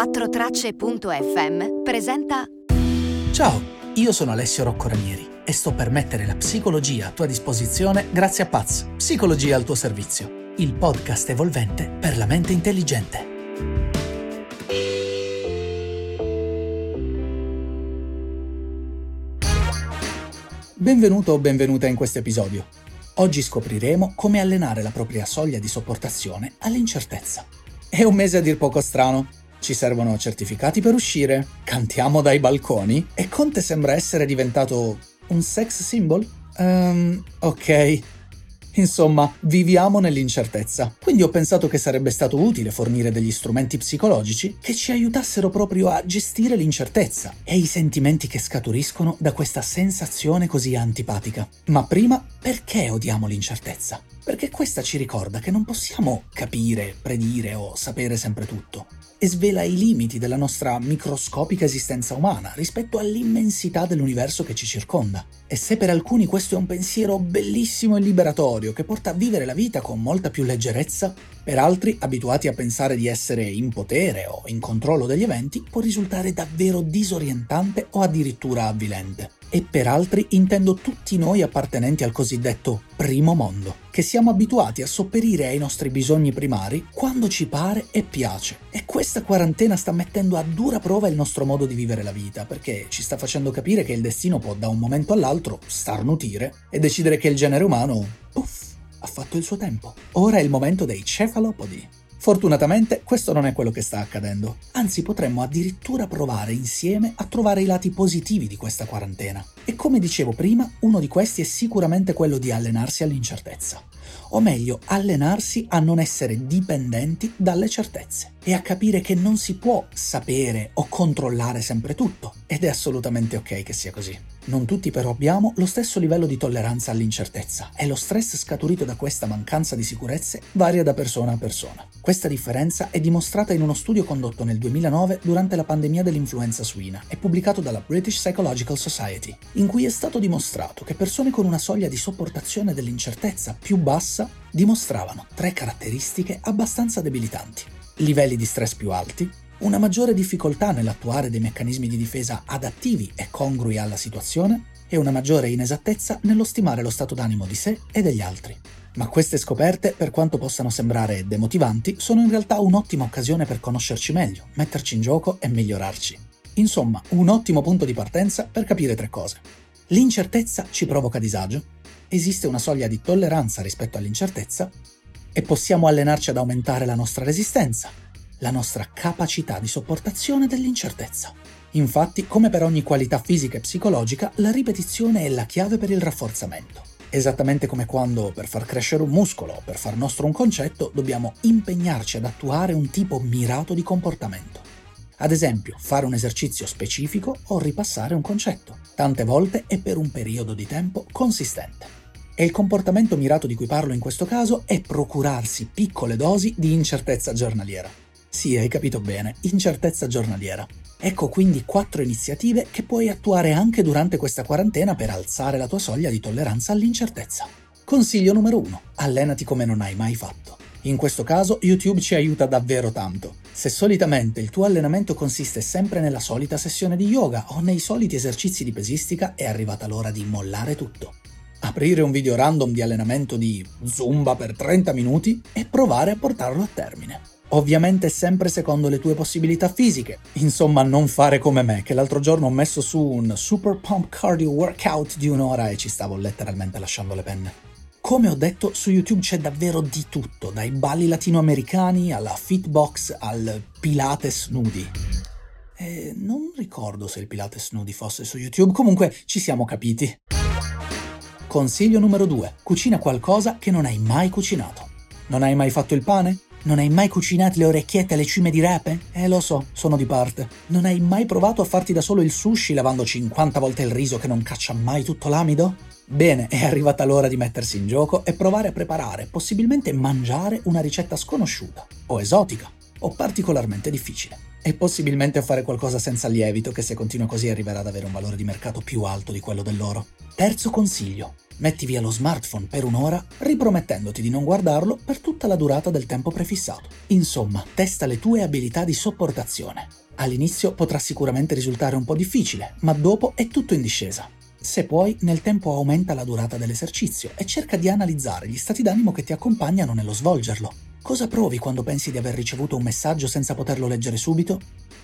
4tracce.fm presenta Ciao, io sono Alessio Rocco Ranieri e sto per mettere la psicologia a tua disposizione grazie a Paz, Psicologia al tuo servizio, il podcast evolvente per la mente intelligente. Benvenuto o benvenuta in questo episodio. Oggi scopriremo come allenare la propria soglia di sopportazione all'incertezza. È un mese a dir poco strano. Ci servono certificati per uscire, cantiamo dai balconi e Conte sembra essere diventato un sex symbol? Um, ok, Insomma, viviamo nell'incertezza. Quindi ho pensato che sarebbe stato utile fornire degli strumenti psicologici che ci aiutassero proprio a gestire l'incertezza e i sentimenti che scaturiscono da questa sensazione così antipatica. Ma prima, perché odiamo l'incertezza? Perché questa ci ricorda che non possiamo capire, predire o sapere sempre tutto e svela i limiti della nostra microscopica esistenza umana rispetto all'immensità dell'universo che ci circonda. E se per alcuni questo è un pensiero bellissimo e liberatorio che porta a vivere la vita con molta più leggerezza, per altri, abituati a pensare di essere in potere o in controllo degli eventi, può risultare davvero disorientante o addirittura avvilente. E per altri intendo tutti noi appartenenti al cosiddetto primo mondo, che siamo abituati a sopperire ai nostri bisogni primari quando ci pare e piace. E questa quarantena sta mettendo a dura prova il nostro modo di vivere la vita, perché ci sta facendo capire che il destino può da un momento all'altro starnutire e decidere che il genere umano, puff, ha fatto il suo tempo. Ora è il momento dei cefalopodi Fortunatamente questo non è quello che sta accadendo, anzi potremmo addirittura provare insieme a trovare i lati positivi di questa quarantena. E come dicevo prima, uno di questi è sicuramente quello di allenarsi all'incertezza, o meglio allenarsi a non essere dipendenti dalle certezze e a capire che non si può sapere o controllare sempre tutto, ed è assolutamente ok che sia così. Non tutti però abbiamo lo stesso livello di tolleranza all'incertezza e lo stress scaturito da questa mancanza di sicurezze varia da persona a persona. Questa differenza è dimostrata in uno studio condotto nel 2009 durante la pandemia dell'influenza suina e pubblicato dalla British Psychological Society, in cui è stato dimostrato che persone con una soglia di sopportazione dell'incertezza più bassa dimostravano tre caratteristiche abbastanza debilitanti. Livelli di stress più alti, una maggiore difficoltà nell'attuare dei meccanismi di difesa adattivi e congrui alla situazione e una maggiore inesattezza nello stimare lo stato d'animo di sé e degli altri. Ma queste scoperte, per quanto possano sembrare demotivanti, sono in realtà un'ottima occasione per conoscerci meglio, metterci in gioco e migliorarci. Insomma, un ottimo punto di partenza per capire tre cose. L'incertezza ci provoca disagio, esiste una soglia di tolleranza rispetto all'incertezza e possiamo allenarci ad aumentare la nostra resistenza, la nostra capacità di sopportazione dell'incertezza. Infatti, come per ogni qualità fisica e psicologica, la ripetizione è la chiave per il rafforzamento. Esattamente come quando per far crescere un muscolo o per far nostro un concetto dobbiamo impegnarci ad attuare un tipo mirato di comportamento. Ad esempio, fare un esercizio specifico o ripassare un concetto, tante volte e per un periodo di tempo consistente. E il comportamento mirato di cui parlo in questo caso è procurarsi piccole dosi di incertezza giornaliera. Sì, hai capito bene, incertezza giornaliera. Ecco quindi quattro iniziative che puoi attuare anche durante questa quarantena per alzare la tua soglia di tolleranza all'incertezza. Consiglio numero 1. Allenati come non hai mai fatto. In questo caso YouTube ci aiuta davvero tanto. Se solitamente il tuo allenamento consiste sempre nella solita sessione di yoga o nei soliti esercizi di pesistica, è arrivata l'ora di mollare tutto. Aprire un video random di allenamento di Zumba per 30 minuti e provare a portarlo a termine. Ovviamente sempre secondo le tue possibilità fisiche. Insomma, non fare come me, che l'altro giorno ho messo su un super pump cardio workout di un'ora e ci stavo letteralmente lasciando le penne. Come ho detto, su YouTube c'è davvero di tutto, dai balli latinoamericani alla fitbox al pilates nudi. E non ricordo se il pilates nudi fosse su YouTube, comunque ci siamo capiti. Consiglio numero 2. Cucina qualcosa che non hai mai cucinato. Non hai mai fatto il pane? Non hai mai cucinato le orecchiette alle cime di rape? Eh lo so, sono di parte. Non hai mai provato a farti da solo il sushi lavando 50 volte il riso che non caccia mai tutto l'amido? Bene, è arrivata l'ora di mettersi in gioco e provare a preparare, possibilmente mangiare una ricetta sconosciuta, o esotica, o particolarmente difficile. e possibilmente fare qualcosa senza lievito che se continua così arriverà ad avere un valore di mercato più alto di quello dell'oro. Terzo consiglio. Metti via lo smartphone per un'ora, ripromettendoti di non guardarlo per tutta la durata del tempo prefissato. Insomma, testa le tue abilità di sopportazione. All'inizio potrà sicuramente risultare un po' difficile, ma dopo è tutto in discesa. Se puoi, nel tempo aumenta la durata dell'esercizio e cerca di analizzare gli stati d'animo che ti accompagnano nello svolgerlo. Cosa provi quando pensi di aver ricevuto un messaggio senza poterlo leggere subito?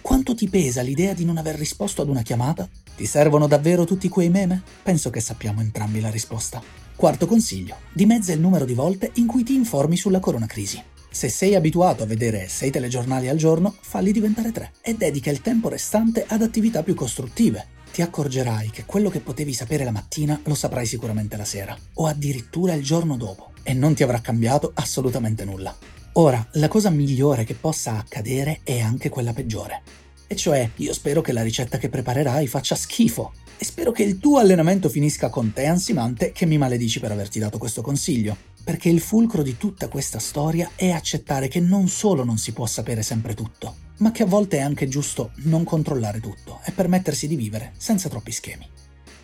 Quanto ti pesa l'idea di non aver risposto ad una chiamata? Ti servono davvero tutti quei meme? Penso che sappiamo entrambi la risposta. Quarto consiglio. Dimezza il numero di volte in cui ti informi sulla coronacrisi. Se sei abituato a vedere sei telegiornali al giorno, falli diventare tre e dedica il tempo restante ad attività più costruttive. Ti accorgerai che quello che potevi sapere la mattina lo saprai sicuramente la sera, o addirittura il giorno dopo, e non ti avrà cambiato assolutamente nulla. Ora, la cosa migliore che possa accadere è anche quella peggiore. E cioè, io spero che la ricetta che preparerai faccia schifo. E spero che il tuo allenamento finisca con te ansimante che mi maledici per averti dato questo consiglio perché il fulcro di tutta questa storia è accettare che non solo non si può sapere sempre tutto, ma che a volte è anche giusto non controllare tutto e permettersi di vivere senza troppi schemi.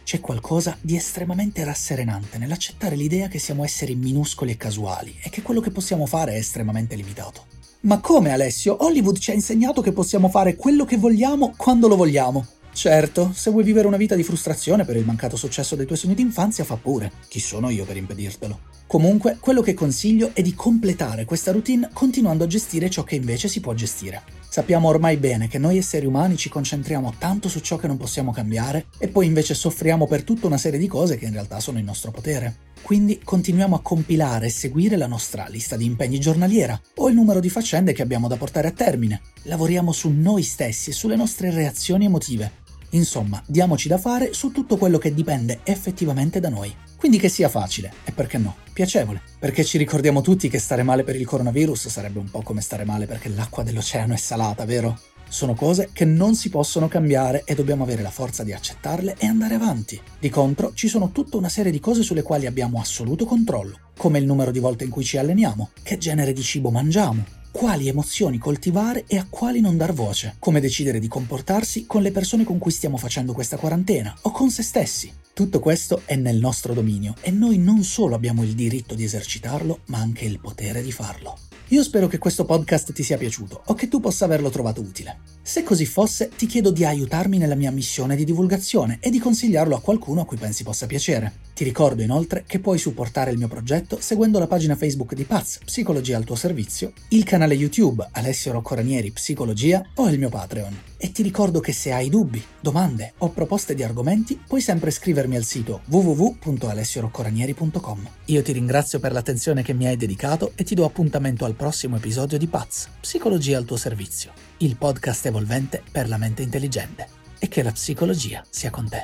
C'è qualcosa di estremamente rasserenante nell'accettare l'idea che siamo esseri minuscoli e casuali e che quello che possiamo fare è estremamente limitato. Ma come Alessio? Hollywood ci ha insegnato che possiamo fare quello che vogliamo quando lo vogliamo. Certo, se vuoi vivere una vita di frustrazione per il mancato successo dei tuoi sogni d'infanzia, fa pure. Chi sono io per impedirtelo? Comunque, quello che consiglio è di completare questa routine continuando a gestire ciò che invece si può gestire. Sappiamo ormai bene che noi esseri umani ci concentriamo tanto su ciò che non possiamo cambiare e poi invece soffriamo per tutta una serie di cose che in realtà sono in nostro potere. Quindi continuiamo a compilare e seguire la nostra lista di impegni giornaliera o il numero di faccende che abbiamo da portare a termine. Lavoriamo su noi stessi e sulle nostre reazioni emotive. Insomma, diamoci da fare su tutto quello che dipende effettivamente da noi. Quindi che sia facile e perché no, piacevole. Perché ci ricordiamo tutti che stare male per il coronavirus sarebbe un po' come stare male perché l'acqua dell'oceano è salata, vero? Sono cose che non si possono cambiare e dobbiamo avere la forza di accettarle e andare avanti. Di contro, ci sono tutta una serie di cose sulle quali abbiamo assoluto controllo, come il numero di volte in cui ci alleniamo, che genere di cibo mangiamo, quali emozioni coltivare e a quali non dar voce, come decidere di comportarsi con le persone con cui stiamo facendo questa quarantena o con se stessi. Tutto questo è nel nostro dominio e noi non solo abbiamo il diritto di esercitarlo, ma anche il potere di farlo. Io spero che questo podcast ti sia piaciuto o che tu possa averlo trovato utile. Se così fosse, ti chiedo di aiutarmi nella mia missione di divulgazione e di consigliarlo a qualcuno a cui pensi possa piacere. Ti ricordo inoltre che puoi supportare il mio progetto seguendo la pagina Facebook di Paz, Psicologia al tuo servizio, il canale YouTube Alessio Roccoranieri Psicologia o il mio Patreon. E ti ricordo che se hai dubbi, domande o proposte di argomenti, puoi sempre scrivermi al sito www.alessioroccoranieri.com. Io ti ringrazio per l'attenzione che mi hai dedicato e ti do appuntamento al prossimo episodio di Paz, Psicologia al tuo servizio, il podcast evolvente per la mente intelligente. E che la psicologia sia con te.